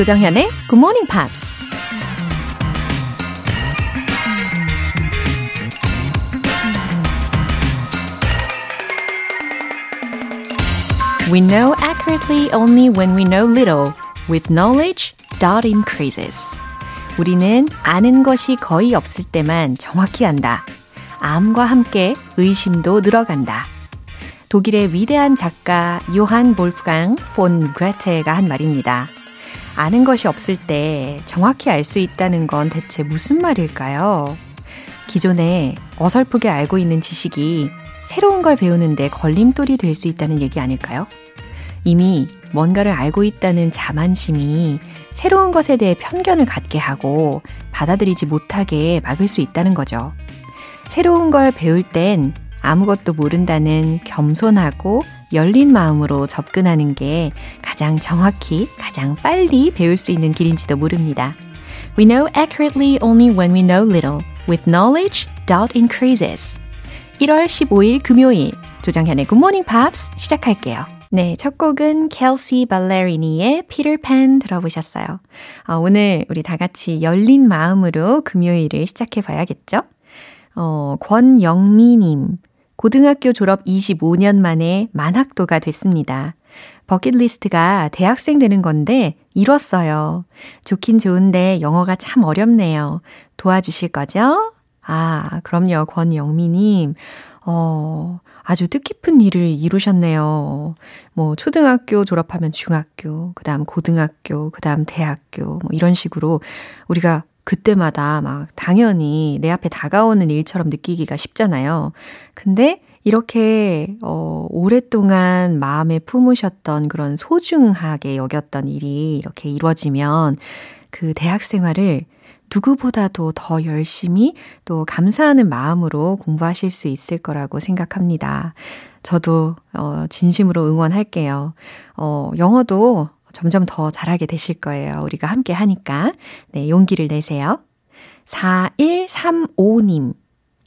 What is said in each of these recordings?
조정현의 Good Morning Pops. We know accurately only when we know little. With knowledge, doubt increases. 우리는 아는 것이 거의 없을 때만 정확히 안다. 암과 함께 의심도 늘어간다. 독일의 위대한 작가 요한 볼프강 폰 그레테가 한 말입니다. 아는 것이 없을 때 정확히 알 수 있다는 건 대체 무슨 말일까요? 기존에 어설프게 알고 있는 지식이 새로운 걸 배우는데 걸림돌이 될 수 있다는 얘기 아닐까요? 이미 뭔가를 알고 있다는 자만심이 새로운 것에 대해 편견을 갖게 하고 받아들이지 못하게 막을 수 있다는 거죠. 새로운 걸 배울 땐 아무것도 모른다는 겸손하고 열린 마음으로 접근하는 게 가장 정확히, 가장 빨리 배울 수 있는 길인지도 모릅니다. We know accurately only when we know little. With knowledge, doubt increases. 1월 15일 금요일 조정현의 Good Morning Pops 시작할게요. 네, 첫 곡은 켈시 발레리니의 Pan 들어보셨어요. 아, 오늘 우리 다 같이 열린 마음으로 금요일을 시작해 봐야겠죠? 어, 권영미님. 고등학교 졸업 25년 만에 만학도가 됐습니다. 버킷리스트가 대학생 되는 건데 이뤘어요. 좋긴 좋은데 영어가 참 어렵네요. 도와주실 거죠? 아, 그럼요. 권영미님. 어, 아주 뜻깊은 일을 이루셨네요. 뭐, 초등학교 졸업하면 중학교, 그 다음 고등학교, 그 다음 대학교, 뭐, 이런 식으로 우리가 그때마다 막 당연히 내 앞에 다가오는 일처럼 느끼기가 쉽잖아요. 근데 이렇게, 어, 오랫동안 마음에 품으셨던 그런 소중하게 여겼던 일이 이렇게 이루어지면 그 대학 생활을 누구보다도 더 열심히 또 감사하는 마음으로 공부하실 수 있을 거라고 생각합니다. 저도 어, 진심으로 응원할게요. 어, 영어도 점점 더 잘하게 되실 거예요. 우리가 함께 하니까. 네, 용기를 내세요. 4135님.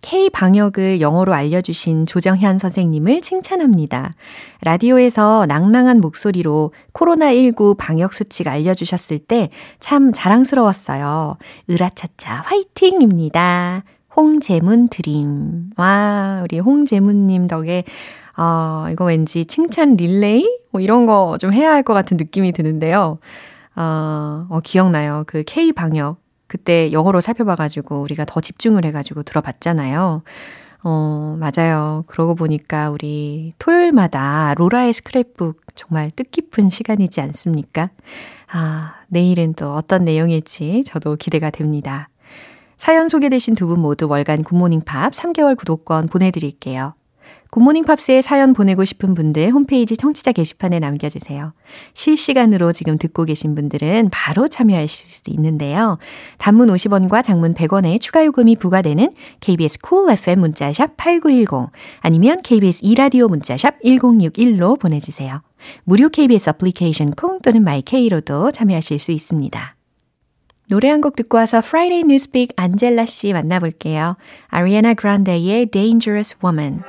K 방역을 영어로 알려주신 조정현 선생님을 칭찬합니다. 라디오에서 낭랑한 목소리로 코로나19 방역 수칙 알려주셨을 때 참 자랑스러웠어요. 으라차차 화이팅입니다. 홍재문 드림. 와, 우리 홍재문님 덕에 아, 이거 왠지 칭찬 릴레이? 뭐 이런 거 좀 해야 할 것 같은 느낌이 드는데요. 어, 어, 기억나요. 그 K 방역. 그때 영어로 살펴봐가지고 우리가 더 집중을 해가지고 들어봤잖아요. 어, 맞아요. 그러고 보니까 우리 토요일마다 로라의 스크랩북 정말 뜻깊은 시간이지 않습니까? 아, 내일은 또 어떤 내용일지 저도 기대가 됩니다. 사연 소개되신 두 분 모두 월간 굿모닝 팝 3개월 구독권 보내드릴게요. 굿모닝 팝스에 사연 보내고 싶은 분들 홈페이지 청취자 게시판에 남겨주세요. 실시간으로 지금 듣고 계신 분들은 바로 참여하실 수 있는데요. 단문 50원과 장문 100원의 추가 요금이 부과되는 KBS cool FM 문자샵 8910 아니면 KBS 이라디오 문자샵 1061로 보내주세요. 무료 KBS 애플리케이션 콩 또는 마이케이로도 참여하실 수 있습니다. 노래 한 곡 듣고 와서 Friday Newspeak 안젤라 씨 만나볼게요. 아리아나 그란데의 Dangerous Woman.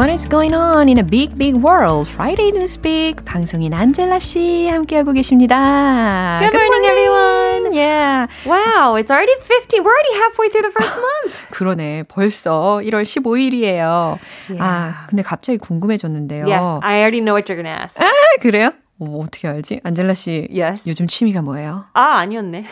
What is going on in a big, big world? Friday Newspeak 방송인 안젤라 씨 함께하고 계십니다. Good, Good morning, everyone. Yeah. Wow, it's already 50. We're already halfway through the first month. 그러네. 벌써 1월 15일이에요. Yeah. 아, 근데 갑자기 궁금해졌는데요. Yes, I already know what you're gonna ask. 아, 그래요? 어, 어떻게 알지? 안젤라 씨. Yes. 요즘 취미가 뭐예요? 아, 아니었네. um,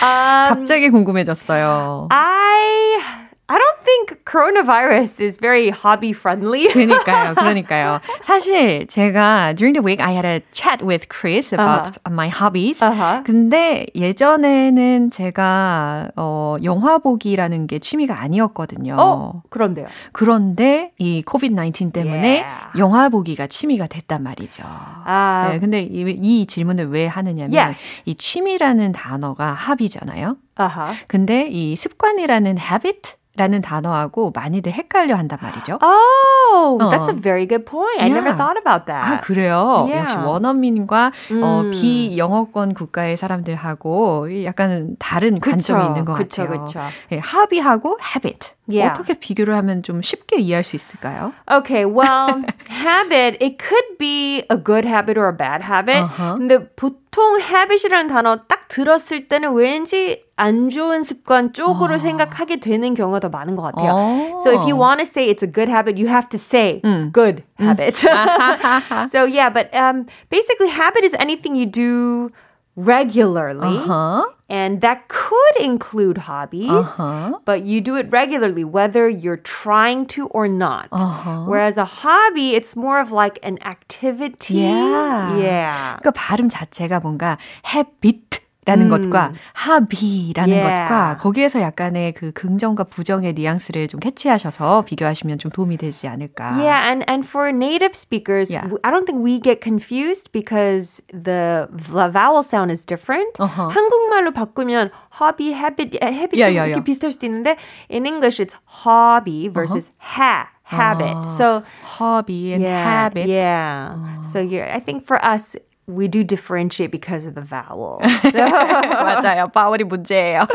갑자기 궁금해졌어요. I I don't think coronavirus is very hobby friendly. 그러니까요, 그러니까요. 사실 제가 during the week I had a chat with Chris about uh-huh. my hobbies. Uh-huh. 근데 예전에는 제가 어 영화 보기라는 게 취미가 아니었거든요. 어, 그런데요. 그런데 이 코비드 19 때문에 yeah. 영화 보기가 취미가 됐단 말이죠. 아, 네, 근데 이, 이 질문을 왜 하느냐면 yes. 이 취미라는 단어가 합이잖아요. Uh-huh. 근데 이 습관이라는 habit 라는 단어하고 많이들 헷갈려 한단 말이죠. Oh, 어. that's a very good point. I yeah. never thought about that. 아, 그래요? Yeah. 역시 원어민과 음. 어, 비영어권 국가의 사람들하고 약간 다른 그쵸, 관점이 있는 것 그쵸, 같아요. 그쵸. 예, 합의하고 habit. Yeah. 어떻게 비교를 하면 좀 쉽게 이해할 수 있을까요? Okay, well, habit, it could be a good habit or a bad habit. Uh-huh. 근데 보통 habit이라는 단어 딱 들었을 때는 왠지 안 좋은 습관 쪽으로 어. 생각하게 되는 경우가 더 많은 것 같아요. 어. So if you want to say it's a good habit, you have to say 음. good habit. so yeah, but um, basically habit is anything you do regularly. Uh-huh. And that could include hobbies, uh-huh. but you do it regularly, whether you're trying to or not. Uh-huh. Whereas a hobby, it's more of like an activity. Yeah. Yeah. 그러니까 발음 자체가 뭔가 habit 라는 음. 것과 합의라는 yeah. 것과 거기에서 약간의 그 긍정과 부정의 뉘앙스를 좀 캐치하셔서 비교하시면 좀 도움이 되지 않을까. Yeah, and and for native speakers, yeah. I don't think we get confused because the, vowel sound is different. Uh-huh. 한국말로 바꾸면 hobby, habit, habit yeah, yeah, 이렇게 yeah. 비슷할 수도 있는데 in English it's hobby versus uh-huh. ha. habit. Uh, so hobby and yeah, habit. Yeah. Uh. So you're I think for us we do differentiate because of the vowel. 맞아요. 바울이 문제예요.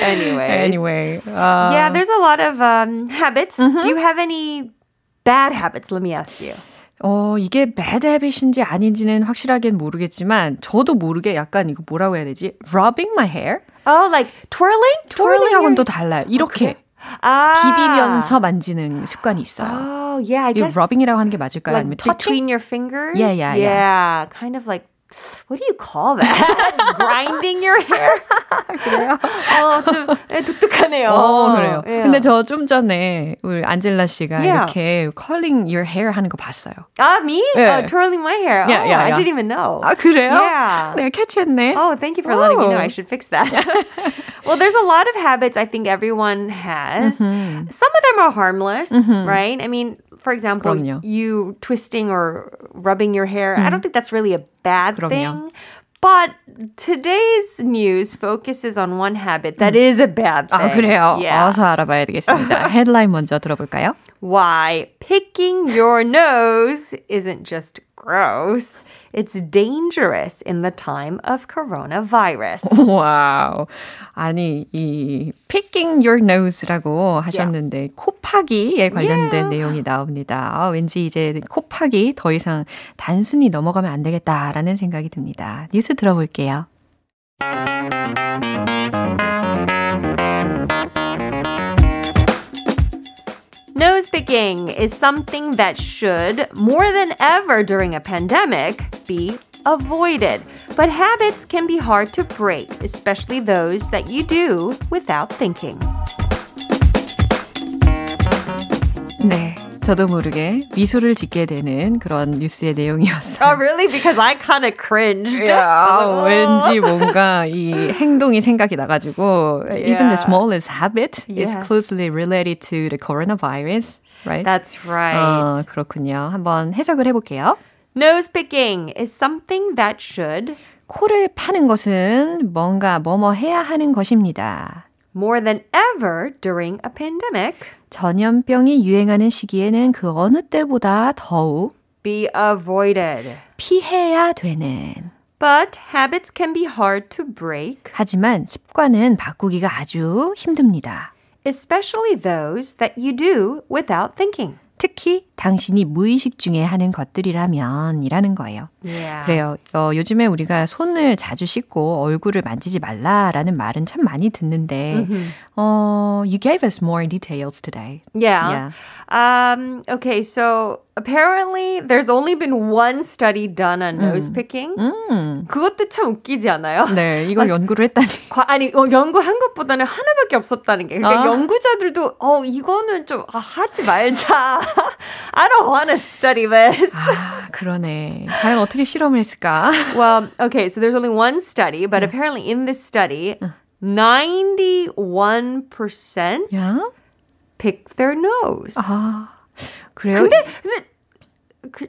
anyway. Anyway. Uh, yeah, there's a lot of um, habits. Mm-hmm. Do you have any bad habits? Let me ask you. 어, 이게 bad habit인지 아닌지는 확실하게는 모르겠지만 저도 모르게 약간 이거 뭐라고 해야 되지? rubbing my hair? Oh, like twirling? twirling하고는 또 달라요. 이렇게. 아. 비비면서 만지는 습관이 있어요. Oh, yeah, I guess. rubbing이라고 하는 게 맞을까요? Like 아니면 between your fingers? Yeah, yeah, yeah. Yeah, kind of like what do you call that? Grinding your hair? 그래요? 어, 좀 독특하네요. 어, 그래요. Yeah. 근데 저 좀 전에 우리 안젤라 씨가 yeah. 이렇게 curling your hair 하는 거 봤어요. 아, me? Yeah. Uh, twirling my hair. Yeah, oh, yeah, I didn't even know. 아, 그래요? Yeah. 내가 캐치했네. Oh, thank you for oh. letting me know. I should fix that. well, there's a lot of habits I think everyone has. Mm-hmm. Some of them are harmless, mm-hmm. right? I mean, for example, 그럼요. you twisting or rubbing your hair, mm. I don't think that's really a bad 그럼요. thing. But today's news focuses on one habit that is a bad thing. 아, 그래요? Yeah. 어서 알아봐야 되겠습니다. 헤드라인 먼저 들어볼까요? Why picking your nose isn't just gross. It's dangerous in the time of coronavirus. wow. 아니, 이 picking your nose라고 하셨는데 yeah. 코파기에 관련된 yeah. 내용이 나옵니다. 아, 왠지 이제 코파기 더 이상 단순히 넘어가면 안 되겠다라는 생각이 듭니다. 뉴스 들어볼게요. Nose picking is something that should, more than ever during a pandemic, be avoided. But habits can be hard to break, especially those that you do without thinking. 네. 저도 모르게 미소를 짓게 되는 그런 뉴스의 내용이었어요. Oh, really? Because I kind of cringed. Yeah, 왠지 뭔가 이 행동이 생각이 나가지고 yeah. even the smallest habit yes. is closely related to the coronavirus, right? That's right. 어, 그렇군요. 한번 해석을 해볼게요. Nose picking is something that should 코를 파는 것은 뭔가 뭐뭐 해야 하는 것입니다. More than ever during a pandemic. 전염병이 유행하는 시기에는 그 어느 때보다 더욱 be avoided. 피해야 되는. But habits can be hard to break. 하지만 습관은 바꾸기가 아주 힘듭니다. Especially those that you do without thinking. 특히 당신이 무의식 중에 하는 것들이라면 이라는 거예요. Yeah. 그래요. 어, 요즘에 우리가 손을 자주 씻고 얼굴을 만지지 말라라는 말은 참 많이 듣는데 mm-hmm. 어, you gave us more details today. Yeah. yeah. Um, okay, so apparently there's only been one study done on nose picking. 음. 그것도 참 웃기지 않아요? 네, 이걸 연구를 했다니. 과, 아니, 어, 연구한 것보다는 하나밖에 없었다는 게. 그러니까 아. 연구자들도 어, 이거는 좀 아, 하지 말자. I don't want to study this. 아, 그러네. 과연 어떻게 실험을 했을까? well, okay, so there's only one study, but apparently in this study, 91% yeah? pick their nose. 아, 그래요? 근데, 근데 그,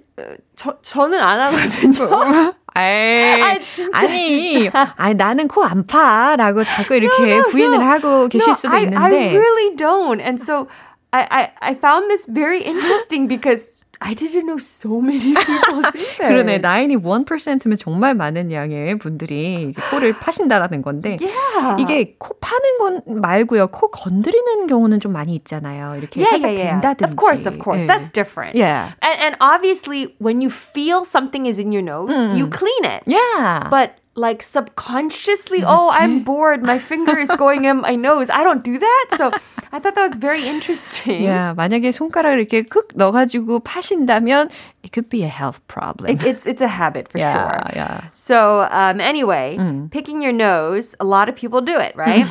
저, 저는 안 하거든요. 에이, 아니, 아니 나는 코 안 파라고 자꾸 이렇게 no, no, 부인을 no. 하고 계실 no, 수도 I, 있는데. I really don't. And so I, I, I found this very interesting because I didn't know so many people did that. 그러네. 91%면 정말 많은 양의 분들이 코를 파신다라는 건데 yeah. 이게 코 파는 건 말고요. 코 건드리는 경우는 좀 많이 있잖아요. 이렇게 yeah, 살짝 yeah, yeah. 벤다든지. Of course, of course. 네. That's different. Yeah. And, and obviously when you feel something is in your nose, mm. you clean it. Yeah. But like subconsciously, oh, I'm bored. My finger is going in my nose. I don't do that. So I thought that was very interesting. Yeah, 만약에 손가락을 이렇게 쿡 넣어가지고 파신다면 it could be a health problem. It, it's it's a habit for yeah, sure. Yeah. So um, anyway, mm. picking your nose, a lot of people do it, right?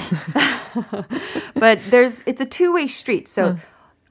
but there's it's a two way street. So. Mm.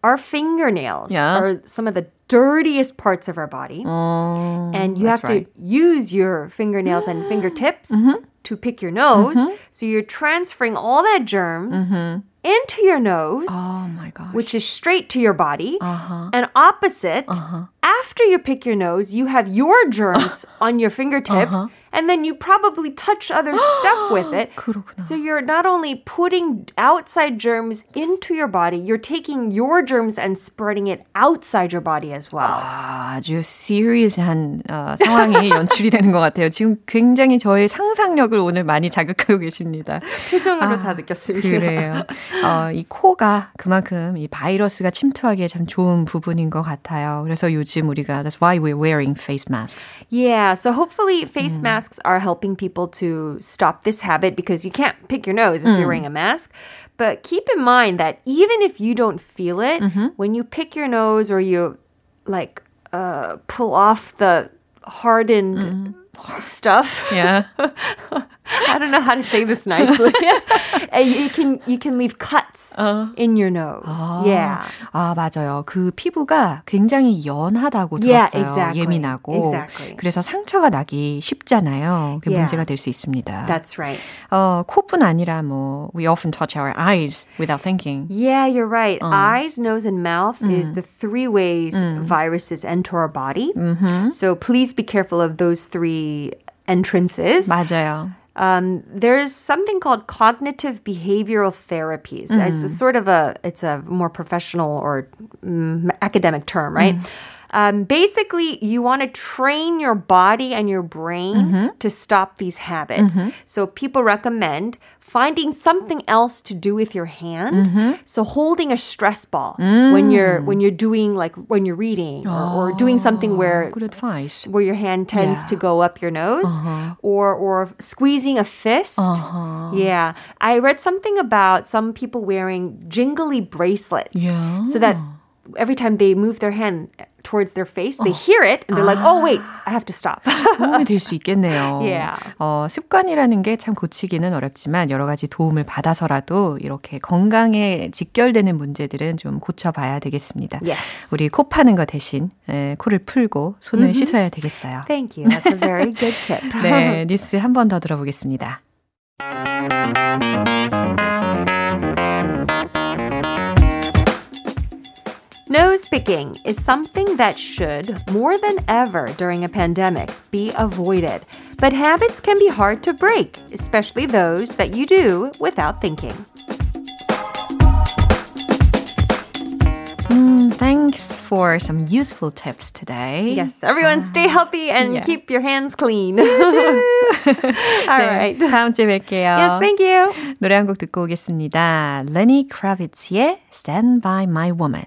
Our fingernails yeah. are some of the dirtiest parts of our body. Oh, and you have right. to use your fingernails and fingertips mm-hmm. to pick your nose. Mm-hmm. So you're transferring all that germs mm-hmm. into your nose. Oh my gosh. Which is straight to your body. Uh-huh. And opposite, uh-huh. after you pick your nose, you have your germs on your fingertips. Uh-huh and then you probably touch other stuff with it. 그렇구나. So you're not only putting outside germs into your body, you're taking your germs and spreading it outside your body as well. 아, 아주 serious한 어, 상황이 연출이 되는 것 같아요. 지금 굉장히 저의 상상력을 오늘 많이 자극하고 계십니다. 표정으로 아, 다 느꼈습니다. 그래요. 어, 이 코가 그만큼 이 바이러스가 침투하기에 참 좋은 부분인 것 같아요. 그래서 요즘 우리가 that's why we're wearing face masks. Yeah, so hopefully face 음. masks masks are helping people to stop this habit because you can't pick your nose if mm. you're wearing a mask. But keep in mind that even if you don't feel it, mm-hmm. when you pick your nose or you like uh, pull off the hardened mm stuff. Yeah. I don't know how to say this nicely. you can you can leave cuts uh. in your nose. 아, yeah. 아 맞아요. 그 피부가 굉장히 연하다고 들었어요. Yeah, exactly. 예민하고. Exactly. 그래서 상처가 나기 쉽잖아요. 그 yeah. 문제가 될 수 있습니다. That's right. 어 코뿐 아니라 뭐 we often touch our eyes without thinking. Yeah, you're right. 어. Eyes, nose, and mouth 음. is the three ways 음. viruses enter our body. Mm-hmm. So please be careful of those three entrances. 맞아요. Um, there's something called cognitive behavioral therapies. Mm. It's a sort of a it's a more professional or um, academic term, right? Mm. Um, basically, you want to train your body and your brain mm-hmm. to stop these habits. Mm-hmm. So people recommend finding something else to do with your hand. Mm-hmm. So holding a stress ball mm. when you're when you're doing like when you're reading or, oh, or doing something where good advice where your hand tends yeah. to go up your nose uh-huh. or or squeezing a fist. Uh-huh. Yeah, I read something about some people wearing jingly bracelets yeah. so that every time they move their hand towards their face, they hear it and they're like, "Oh wait, I have to stop." 도움이 될 수 있겠네요. Yeah. 어, 습관이라는 게 참 고치기는 어렵지만 여러 가지 도움을 받아서라도 이렇게 건강에 직결되는 문제들은 좀 고쳐봐야 되겠습니다. Yes. 우리 코 파는 거 대신 에, 코를 풀고 손을 mm-hmm. 씻어야 되겠어요. Thank you. That's a very good tip. 네, 뉴스 한 번 더 들어보겠습니다. Nose picking is something that should, more than ever during a pandemic, be avoided. But habits can be hard to break, especially those that you do without thinking. Mm, thanks for some useful tips today. Yes, everyone stay healthy and yeah. keep your hands clean. You do. All 네, right. 다음 주에 뵐게요. Yes, thank you. 노래 한 곡 듣고 오겠습니다. Lenny Kravitz의 Stand By My Woman.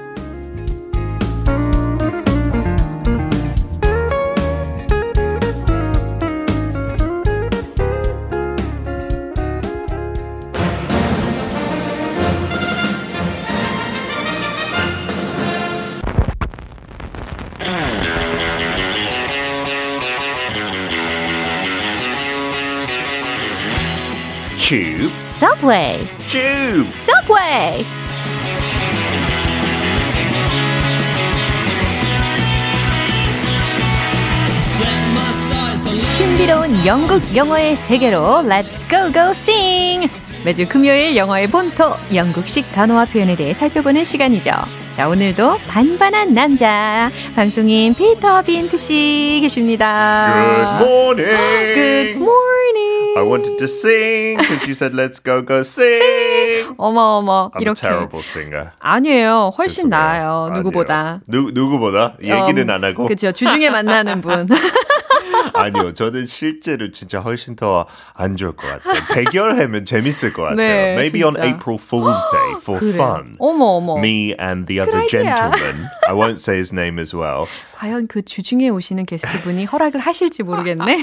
Tube. Subway. Tube. Subway. 신비로운 영국 영어의 세계로 Let's go go sing! 매주 금요일 영어의 본토 영국식 단어와 표현에 대해 살펴보는 시간이죠. 자, 오늘도 반반한 남자 방송인 피터 빈트 씨 계십니다. Good morning. Good morning. I wanted to sing because you said let's go go sing. 어머 어머 I'm a 이렇게 terrible singer. 아니에요. 훨씬 죄송해요. 나아요. 아니에요. 누구보다. 누 누구보다 얘기는 안 하고. 그렇죠. 주중에 만나는 분. 아니요, 저는 실제로 진짜 훨씬 더 안 좋을 것 같아요. 대결하면 재밌을 것 같아요. 네, Maybe on 진짜. April Fool's Day for 그래. fun. 어머 어머. Me and the other gentleman. I won't say his name as well. 과연 그 주중에 오시는 게스트분이 허락을 하실지 모르겠네.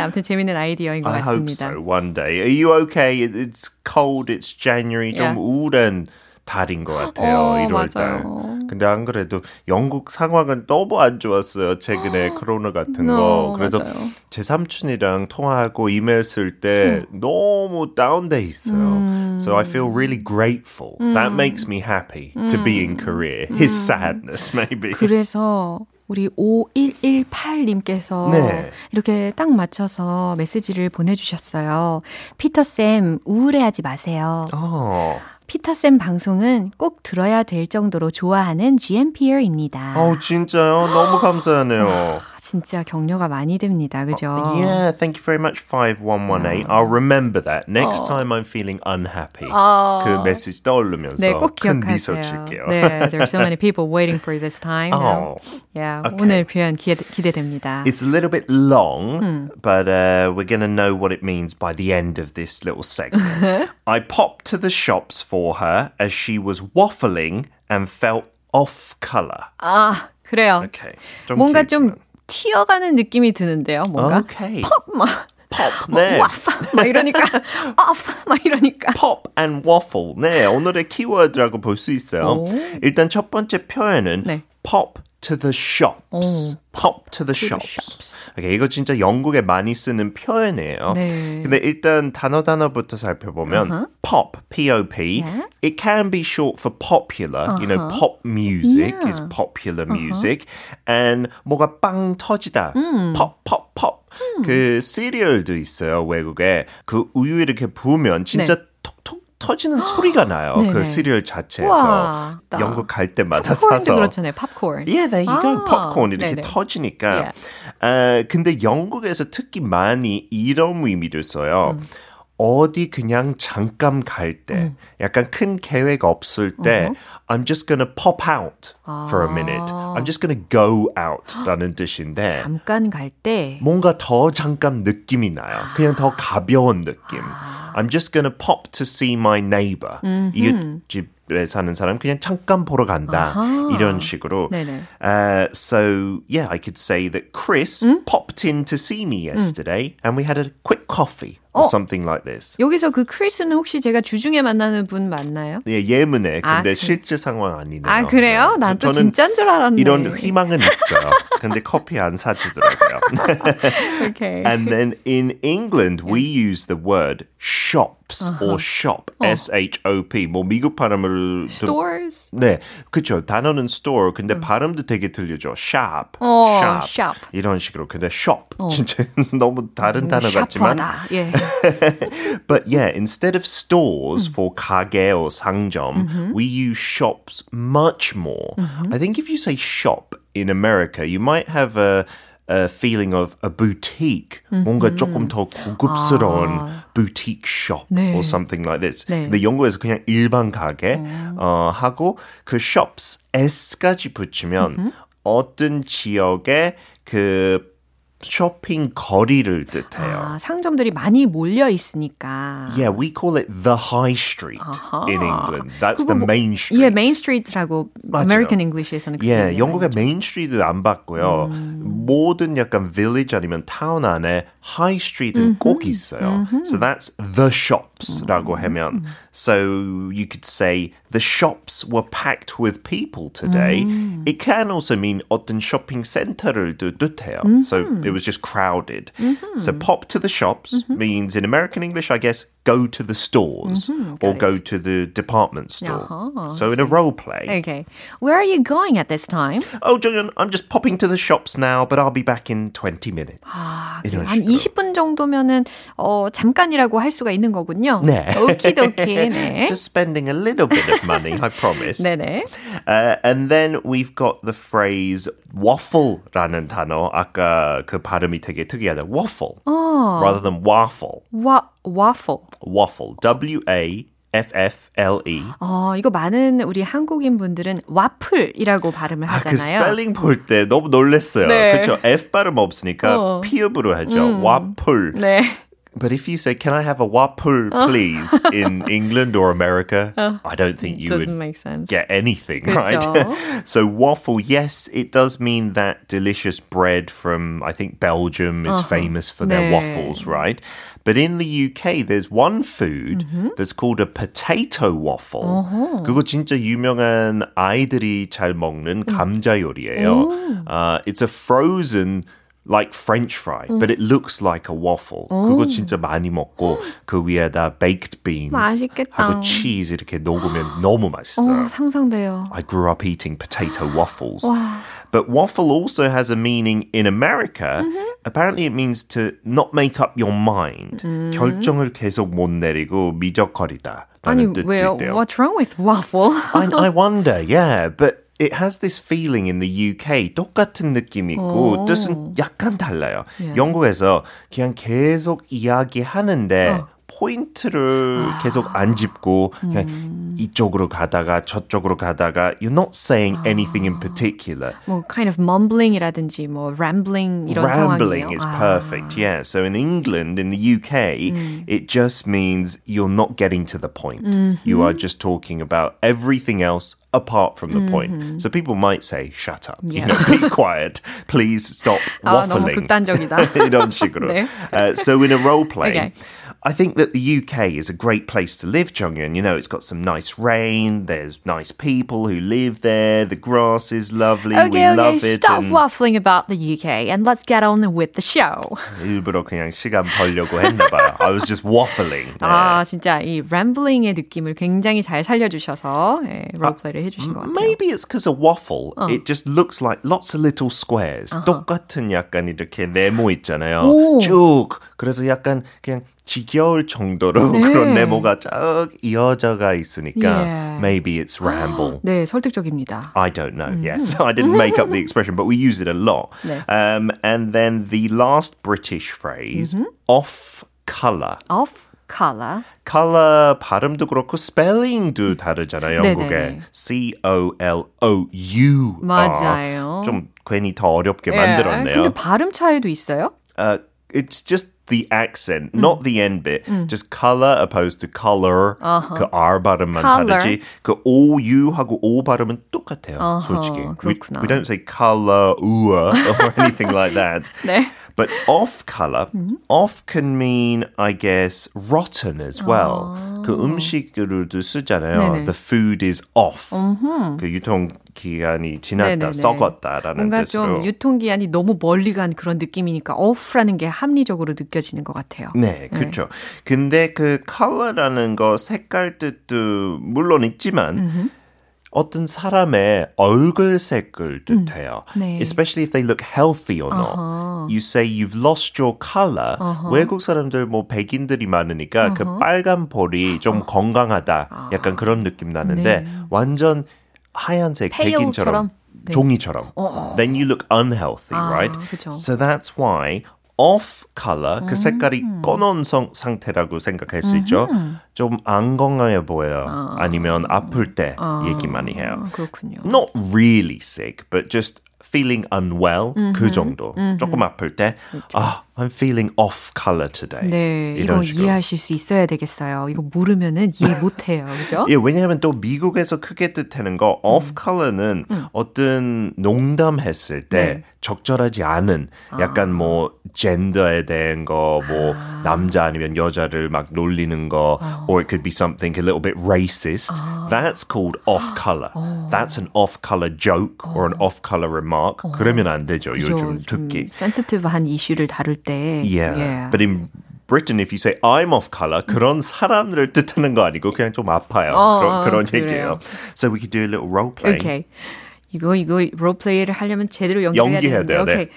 아무튼 재밌는 아이디어인 것 I hope 같습니다. so. One day. Are you okay? It- It's cold. It's January. 좀 Yeah. 우울한 달인 것 같아요. 어, 1월 달. 근데 안 그래도 영국 상황은 너무 안 좋았어요. 최근에 코로나 같은 거. No, 그래서 맞아요. 제 삼촌이랑 통화하고 이메일 쓸때 너무 다운돼 있어요. So I feel really grateful. That makes me happy to be in Korea. His sadness maybe. 그래서 우리 5118님께서 네. 이렇게 딱 맞춰서 메시지를 보내주셨어요. 피터쌤, 우울해하지 마세요. Oh. 피터쌤 방송은 꼭 들어야 될 정도로 좋아하는 GMPR입니다. 어 진짜요? 너무 감사하네요. 아, 진짜 격려가 많이 됩니다. 그죠? Yeah, thank you very much, 5118. I'll remember that. Next time I'm feeling unhappy. 그 메시지 떠오르면서 네, 꼭 큰 미소 기억하세요. 칠게요. 네, there's so many people waiting for this time. Oh. Yeah, Okay. 오늘 표현 기대, 기대됩니다. It's a little bit long, but uh, we're going to know what it means by the end of this little segment. I popped to the shops for her as she was waffling and felt off color. 아, 그래요. Okay. 좀 뭔가 길지만. 좀 튀어가는 느낌이 드는데요. 뭔가 Okay. 막 Pop. 네. 와파 막 이러니까 off 막 이러니까 pop and waffle. 네, 오늘의 키워드라고 볼 수 있어요. 오. 일단 첫 번째 표현은 네. pop to the shops. pop to the shops. shops. 오케이, 이거 진짜 영국에 많이 쓰는 표현이에요. 네. 근데 일단 단어 단어부터 살펴보면 pop, P-O-P. Yeah. It can be short for popular. You know, pop music Yeah. is popular music. And 뭐가 빵 터지다. pop, pop, pop. 그 시리얼도 있어요, 외국에. 그 우유 이렇게 부으면 진짜 톡톡 터지는 소리가 나요. 네네. 그 시리얼 자체에서. 우와, 나. 영국 갈 때마다 팝콘도 사서. 그렇잖아요. 팝콘. Yeah, you go. 아, 팝콘 이렇게 네네. 터지니까. Yeah. 어, 근데 영국에서 특히 많이 이런 의미를 써요. 어디 그냥 잠깐 갈 때, 약간 큰 계획 없을 때, I'm just gonna pop out for a minute. I'm just gonna go out 라는 뜻인데, 잠깐 갈 때 뭔가 더 잠깐 느낌이 나요. 그냥 더 가벼운 느낌. I'm just gonna pop to see my neighbor. 이웃집에 사는 사람 그냥 잠깐 보러 간다. 이런 식으로. 네네. Uh, so yeah, I could say that Chris popped in to see me yesterday, and we had a quick coffee or something like this. 여기서 그 크리스는 혹시 제가 주중에 만나는 분 맞나요? 예, 예문에 근데 아, 그- 실제 상황 아니네요. 아 그래요? 네. 난또 저는 진짜인 줄 알았네. 이런 희망은 있어요. 근데 커피 안 사주더라고요. Okay. And then in England, we use the word shops or shop, S-H-O-P. 뭐 미국 발음을 좀- Stores. 네, 그렇죠. 단어는 store. 근데 발음도 되게 들리죠. shop, 어, shop, shop. 이런 식으로. 근데 shop 진짜 너무 다른 단어 같지만. 샤프하다. 예. But yeah, instead of stores for 가게 or 상점, we use shops much more. I think if you say shop in America, you might have a a feeling of a boutique, 뭔가 조금 더 고급스러운 boutique shop 네. or something like this. 네. 근데 영국에서 그냥 일반 가게 어, 하고 그 shops s까지 붙이면 어떤 지역에 그 쇼핑 거리를 뜻해요. 아, 상점들이 많이 몰려 있으니까. Yeah, we call it the high street in England. That's the 뭐- main street. 예, 메인 스트리트라고 맞아요. American English에서는 예. 영국의 메인 스트리트 안 봤고요. 모든 약간 village 아니면 타운 안에 high street은 꼭 있어요. So that's the shops라고 하면 so you could say the shops were packed with people today. It can also mean 어떤 쇼핑 센터를 뜻해요. So it was just crowded. So pop to the shops means in American English I guess go to the stores Mm-hmm. or go to the department store. Uh-huh, so in a role play. Okay. Where are you going at this time? Oh, Junghyun, I'm just popping to the shops now, but I'll be back in 20 minutes. 아, 이런 그래요. 한 식으로. 20분 정도면은 어, 잠깐이라고 할 수가 있는 거군요. 네. 오키도키. 네. Just spending a little bit of money, I promise. 네네. Uh, and then we've got the phrase waffle라는 단어. 아까 그 발음이 되게 특이하다. Waffle. Rather than waffle. 와, waffle. Waffle. W-A F-F-L-E. 어, 이거 많은 우리 한국인 분들은 와플이라고 발음을 아, 그 하잖아요. 스펠링 볼 때 너무 놀랐어요. 네. 그렇죠? F 발음 없으니까 어. 피읍으로 하죠. 와플. 네. But if you say, "Can I have a waffle, please?" in England or America, I don't think you Doesn't would make sense. get anything, right? 그쵸. so waffle, yes, it does mean that delicious bread from I think Belgium is famous for their 네. waffles, right? But in the UK, there's one food that's called a potato waffle. 그거 진짜 유명한 아이들이 잘 먹는 감자 요리예요. Uh, it's a frozen like French fry, but it looks like a waffle. 그거 진짜 많이 먹고 그 위에다 baked beans 맛있겠다. 하고 cheese 이렇게 녹으면 너무 맛있어요. 어, 상상돼요. I grew up eating potato waffles. But waffle also has a meaning in America. Apparently, it means to not make up your mind. 결정을 계속 못 내리고 미적거리다. 아니, 뜻도 왜요? 있대요. What's wrong with waffle? I, I wonder, yeah, but it has this feeling in the UK 똑같은 느낌이 있고 뜻은 약간 달라요. 영국에서 그냥 계속 이야기하는데 포인트를 계속 안 짚고 그냥 이쪽으로 가다가 저쪽으로 가다가 you're not saying anything in particular. 뭐 kind of mumbling이라든지 뭐 rambling 이런 Rambling 상황이에요. is 아. perfect, yeah. So in England, in the UK, it just means you're not getting to the point. You are just talking about everything else apart from the point. So people might say, shut up, you Yeah. know, be quiet, please stop 아, 너무 waffling. 극단적이다. 이런 식으로. 네. Uh, so in a role play, Okay. I think that the UK is a great place to live, Jonghyun. You know, it's got some nice rain, there's nice people who live there, the grass is lovely, Okay, we okay, love it. stop and- waffling about the UK and let's get on with the show. 일부러 그냥 시간 벌려고 했나 봐요. I was just waffling. 네. 아, 진짜 이 rambling의 느낌을 굉장히 잘 살려주셔서 예, 롤플레이를 해주신 것 같아요. Maybe it's because a waffle. It just looks like lots of little squares. 똑같은 약간 이렇게 네모 있잖아요. 오. 쭉. 그래서 약간 그냥 지겨울 정도로 네. 그런 네모가 쭉 이어져가 있으니까 Yeah. maybe it's ramble. 네, 설득적입니다. I don't know. Yes, I didn't make up the expression, but we use it a lot. 네. Um, and then the last British phrase, off color. Off color. color 발음도 그렇고 스펠링도 다르잖아요. 네네네. 영국에 C O L O U. 맞아요. 좀 괜히 더 어렵게 예, 만들었네요. 근데 발음 차이도 있어요? uh, it's just the accent, not the end bit. Just color opposed to color. 그 R 발음만 Color. 다르지. 그 O U하고 O 발음은 똑같아요. 솔직히. We, 그렇구나. we don't say color or anything like that. 네. But off color, off can mean, I guess, rotten as well. 그 음식으로도 쓰잖아요. 네네. The food is off. 그 유통 기간이 지났다, 네네네. 썩었다라는 뭔가 뜻으로. 좀 유통기한이 너무 멀리 간 그런 느낌이니까 off라는 게 합리적으로 느껴지는 것 같아요. 네, 그렇죠. 근데 그 color라는 거 색깔 뜻도 물론 있지만 어떤 사람의 얼굴 색을 뜻해요. 네. Especially if they look healthy or not. You say you've lost your color. 외국 사람들 뭐 백인들이 많으니까 그 빨간 볼이 좀 건강하다. 약간 그런 느낌 나는데 완전 하얀색? 백인처럼 네. 종이처럼. Then you look unhealthy, right? 그쵸. So that's why off color 그 색깔이 꺼놓은 성, 상태라고 생각할 수 있죠. 좀 안 건강해 보여요. 아 니면 아플 때 얘기 많이 해요. 아, 그렇군요. Not really sick, but just feeling unwell 그 정도. 조금 아플 때 아, I'm feeling off color today. 네, 이거 식으로. 이해하실 수 있어야 되겠어요. 이거 모르면은 이해 못 해요, 그죠? 예, 왜냐하면 또 미국에서 크게 뜻하는 거 off color는 어떤 농담했을 때 네. 적절하지 않은 약간 뭐 젠더에 대한 거, 뭐 남자 아니면 여자를 막 놀리는 거, or it could be something a little bit racist. That's called off color. That's an off color joke or an off color remark. 그러면 안 되죠. 요즘 좀 특히. 센시티브한 이슈를 다룰 때. Yeah. 예. But in Britain, if you say I'm off color, 그런 사람들을 뜻하는 거 아니고 그냥 좀 아파요. 어, 그런, 그런. 얘기예요. So we could do a little role playing. Okay. 이거 이거 롤플레이를 하려면 제대로 연기해야 연기해야. 돼요, Okay. 네.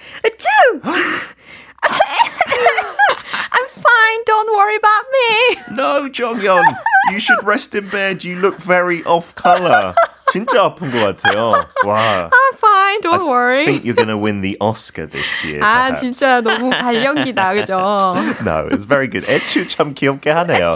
I'm fine. Don't worry about me. No, Jonghyun, you should rest in bed. You look very off color. 진짜 아픈 것 같아요. 와. I'm fine. Don't I worry. think you're going to win the Oscar this year. 아 perhaps. 진짜 너무 발연기다 그죠? No, it's very good. 애추 참 귀엽게 하네요.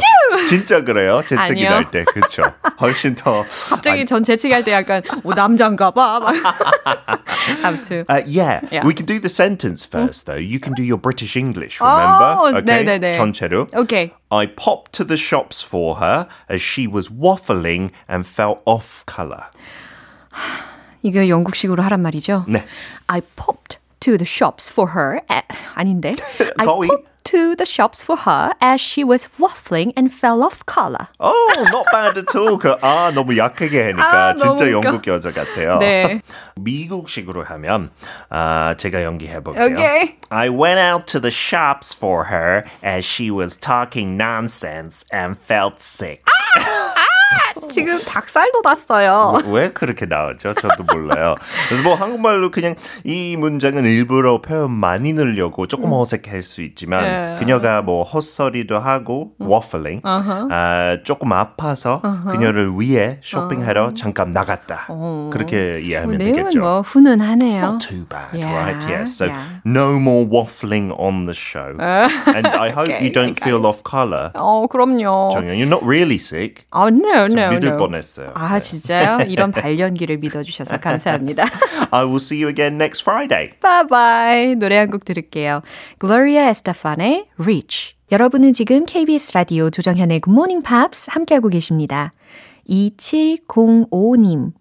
진짜 그래요. 재채기 아니요. 날 때. 그렇죠. 훨씬 더 갑자기 전 재치기할 때 약간 오 남잔가 봐. 막. 아무튼. Uh, yeah. Yeah. we can do the sentence first, though. You can do your British English, remember? Oh, okay. 네네네. 전체로. Okay. I popped to the shops for her as she was waffling and felt off color. 이거 영국식으로 하란 말이죠. 네. I popped to the shops for her. 아, 아닌데. I 거의. popped to the shops for her as she was waffling and fell off color. Oh, not bad at all. 그, 아, 너무 약하게 하니까 아, 너무 진짜 웃겨. 영국 여자 같아요. 네. 미국식으로 하면 아, 제가 연기해 볼게요. Okay. I went out to the shops for her as she was talking nonsense and felt sick. 지금 닭살도 났어요. 왜 그렇게 나오죠? 저도 몰라요. 그래서 뭐 한국말로 그냥 이 문장은 일부러 표현 많이 넣으려고 조금 어색할 수 있지만 네. 그녀가 뭐 헛소리도 하고 waffling 아, 조금 아파서 그녀를 위해 쇼핑하러 잠깐 나갔다. 그렇게 이해하면 내용은 되겠죠. 뭐 훈훈하네요. Not too bad, Yeah, right? Yes. So yeah. no more waffling on the show. and I hope Okay, you don't okay. feel off color. 어, 그럼요. 정연, you're not really sick. 어, no, no, 믿을. 뻔했어요. 아, 진짜요? 이런 발연기를 믿어주셔서 감사합니다. I will see you again next Friday. 바이바이. 노래 한 곡 들을게요. Gloria Estefan의 Reach. 여러분은 지금 KBS 라디오 조정현의 Good Morning Pops 함께하고 계십니다. 2705님.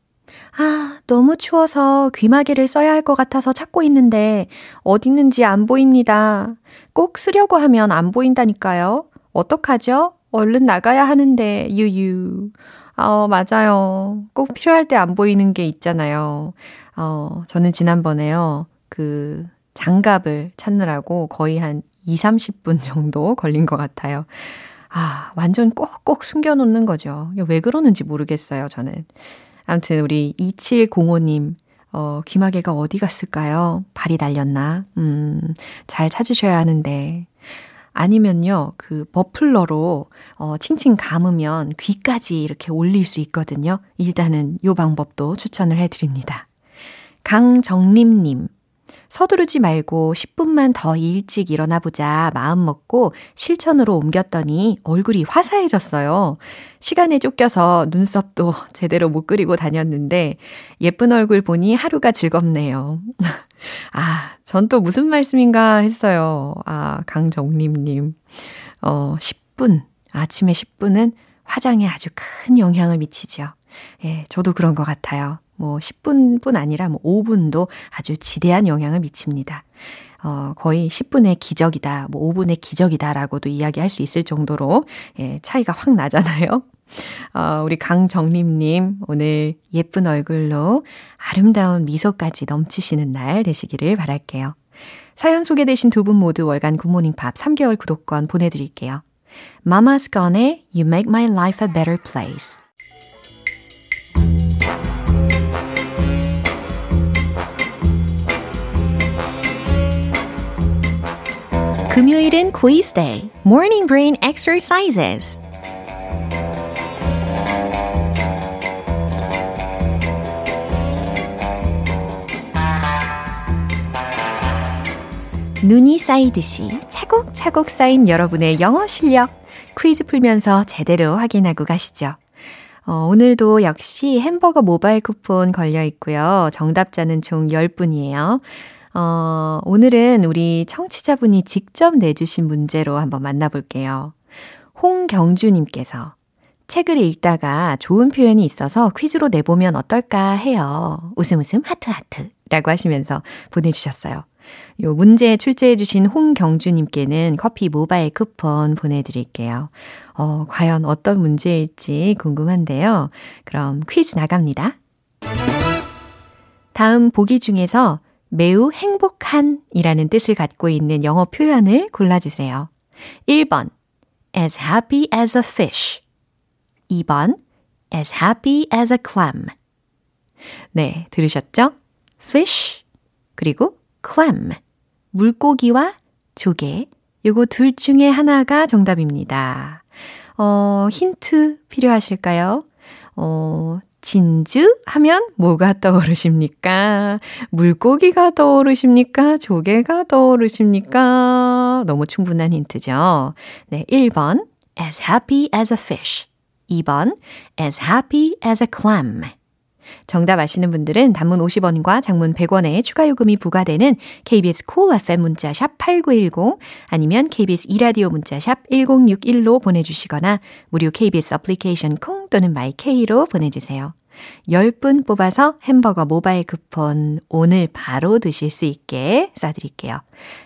아, 너무 추워서 귀마개를 써야 할 것 같아서 찾고 있는데 어디 있는지 안 보입니다. 꼭 쓰려고 하면 안 보인다니까요. 어떡하죠? 얼른 나가야 하는데, 유유. 어, 맞아요. 꼭 필요할 때 안 보이는 게 있잖아요. 어, 저는 지난번에요. 그 장갑을 찾느라고 거의 한 2, 30분 정도 걸린 것 같아요. 아, 완전 꼭꼭 숨겨놓는 거죠. 왜 그러는지 모르겠어요, 저는. 아무튼 우리 2705님, 어, 귀마개가 어디 갔을까요? 발이 날렸나? 음, 잘 찾으셔야 하는데. 아니면요, 그 버플러로 어, 칭칭 감으면 귀까지 이렇게 올릴 수 있거든요. 일단은 요 방법도 추천을 해드립니다. 강정림님, 서두르지 말고 10분만 더 일찍 일어나 보자 마음 먹고 실천으로 옮겼더니 얼굴이 화사해졌어요. 시간에 쫓겨서 눈썹도 제대로 못 그리고 다녔는데 예쁜 얼굴 보니 하루가 즐겁네요. 아, 전 또 무슨 말씀인가 했어요. 아, 강정림님. 어, 10분, 아침에 10분은 화장에 아주 큰 영향을 미치죠. 예, 저도 그런 것 같아요. 뭐 10분뿐 아니라 뭐 5분도 아주 지대한 영향을 미칩니다. 어, 거의 10분의 기적이다, 뭐 5분의 기적이다라고도 이야기할 수 있을 정도로 예, 차이가 확 나잖아요. 어, 우리 강정림님, 오늘 예쁜 얼굴로 아름다운 미소까지 넘치시는 날 되시기를 바랄게요. 사연 소개되신 두 분 모두 월간 굿모닝 팝 3개월 구독권 보내드릴게요. Gone의 You Make My Life a Better Place. 금요일은 quiz day, morning brain exercises. 눈이 쌓이듯이 차곡차곡 쌓인 여러분의 영어 실력 퀴즈 풀면서 제대로 확인하고 가시죠. 어, 오늘도 역시 햄버거 모바일 쿠폰 걸려 있고요. 정답자는 총 10분이에요. 어, 오늘은 우리 청취자분이 직접 내주신 문제로 한번 만나볼게요. 홍경주님께서 책을 읽다가 좋은 표현이 있어서 퀴즈로 내보면 어떨까 해요. 웃음 웃음 하트 하트 라고 하시면서 보내주셨어요. 요 문제 출제해주신 홍경주님께는 커피 모바일 쿠폰 보내드릴게요. 어, 과연 어떤 문제일지 궁금한데요. 그럼 퀴즈 나갑니다. 다음 보기 중에서 매우 행복한 이라는 뜻을 갖고 있는 영어 표현을 골라주세요. 1번, as happy as a fish. 2번, as happy as a clam. 네, 들으셨죠? fish, 그리고 clam. 물고기와 조개. 요거 둘 중에 하나가 정답입니다. 어, 힌트 필요하실까요? 어, 진주 하면 뭐가 떠오르십니까? 물고기가 떠오르십니까? 조개가 떠오르십니까? 너무 충분한 힌트죠. 네, 1번 as happy as a fish. 2번 as happy as a clam. 정답 아시는 분들은 단문 50원과 장문 100원의 추가 요금이 부과되는 KBS cool FM 문자 샵 8910 아니면 KBS 이라디오 문자 샵 1061로 보내주시거나 무료 KBS 애플리케이션 콩 또는 마이케이로 보내주세요. 10분 뽑아서 햄버거 모바일 쿠폰 오늘 바로 드실 수 있게 쏴드릴게요.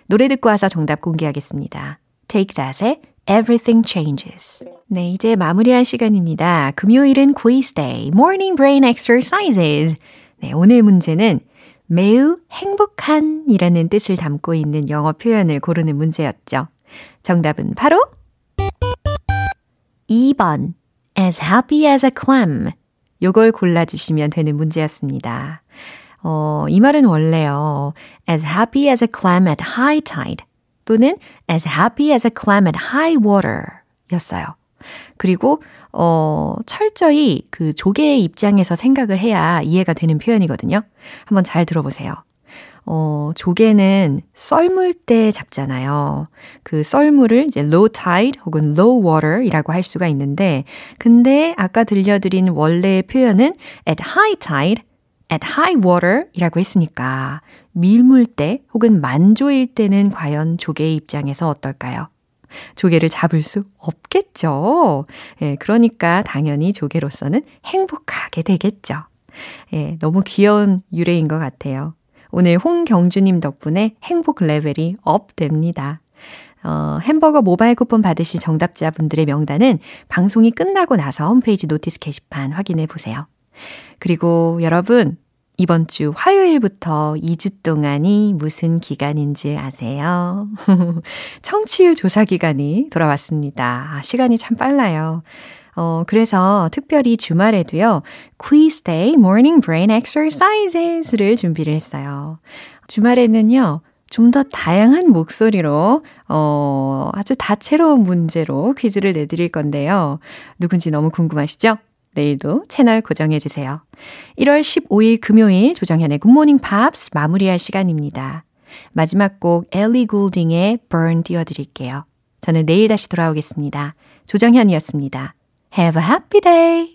노래 듣고 와서 정답 공개하겠습니다. Take That의 Everything Changes. 네, 이제 마무리할 시간입니다. 금요일은 quiz day, morning brain exercises. 네, 오늘 문제는 매우 행복한 이라는 뜻을 담고 있는 영어 표현을 고르는 문제였죠. 정답은 바로 2번 as happy as a clam. 요걸 골라주시면 되는 문제였습니다. 어, 이 말은 원래요. as happy as a clam at high tide 또는 as happy as a clam at high water 였어요. 그리고 어 철저히 그 조개의 입장에서 생각을 해야 이해가 되는 표현이거든요. 한번 잘 들어보세요. 어, 조개는 썰물 때 잡잖아요. 그 썰물을 이제 low tide 혹은 low water이라고 할 수가 있는데, 근데 아까 들려드린 원래의 표현은 at high tide, at high water이라고 했으니까 밀물 때 혹은 만조일 때는 과연 조개의 입장에서 어떨까요? 조개를 잡을 수 없겠죠. 예, 그러니까 당연히 조개로서는 행복하게 되겠죠. 예, 너무 귀여운 유래인 것 같아요. 오늘 홍경주님 덕분에 행복 레벨이 up 됩니다. 어, 햄버거 모바일 쿠폰 받으실 정답자분들의 명단은 방송이 끝나고 나서 홈페이지 notice 게시판 확인해 보세요. 그리고 여러분, 이번 주 화요일부터 2주 동안이 무슨 기간인지 아세요? 청취율 조사 기간이 돌아왔습니다. 아, 시간이 참 빨라요. 어, 그래서 특별히 주말에도요, Quiz Day Morning Brain Exercises를 준비를 했어요. 주말에는요, 좀 더 다양한 목소리로, 어, 아주 다채로운 문제로 퀴즈를 내드릴 건데요. 누군지 너무 궁금하시죠? 내일도 채널 고정해주세요. 1월 15일 금요일 조정현의 굿모닝 팝스 마무리할 시간입니다. 마지막 곡 엘리 굴딩의 Burn 띄워드릴게요. 저는 내일 다시 돌아오겠습니다. 조정현이었습니다. Have a happy day!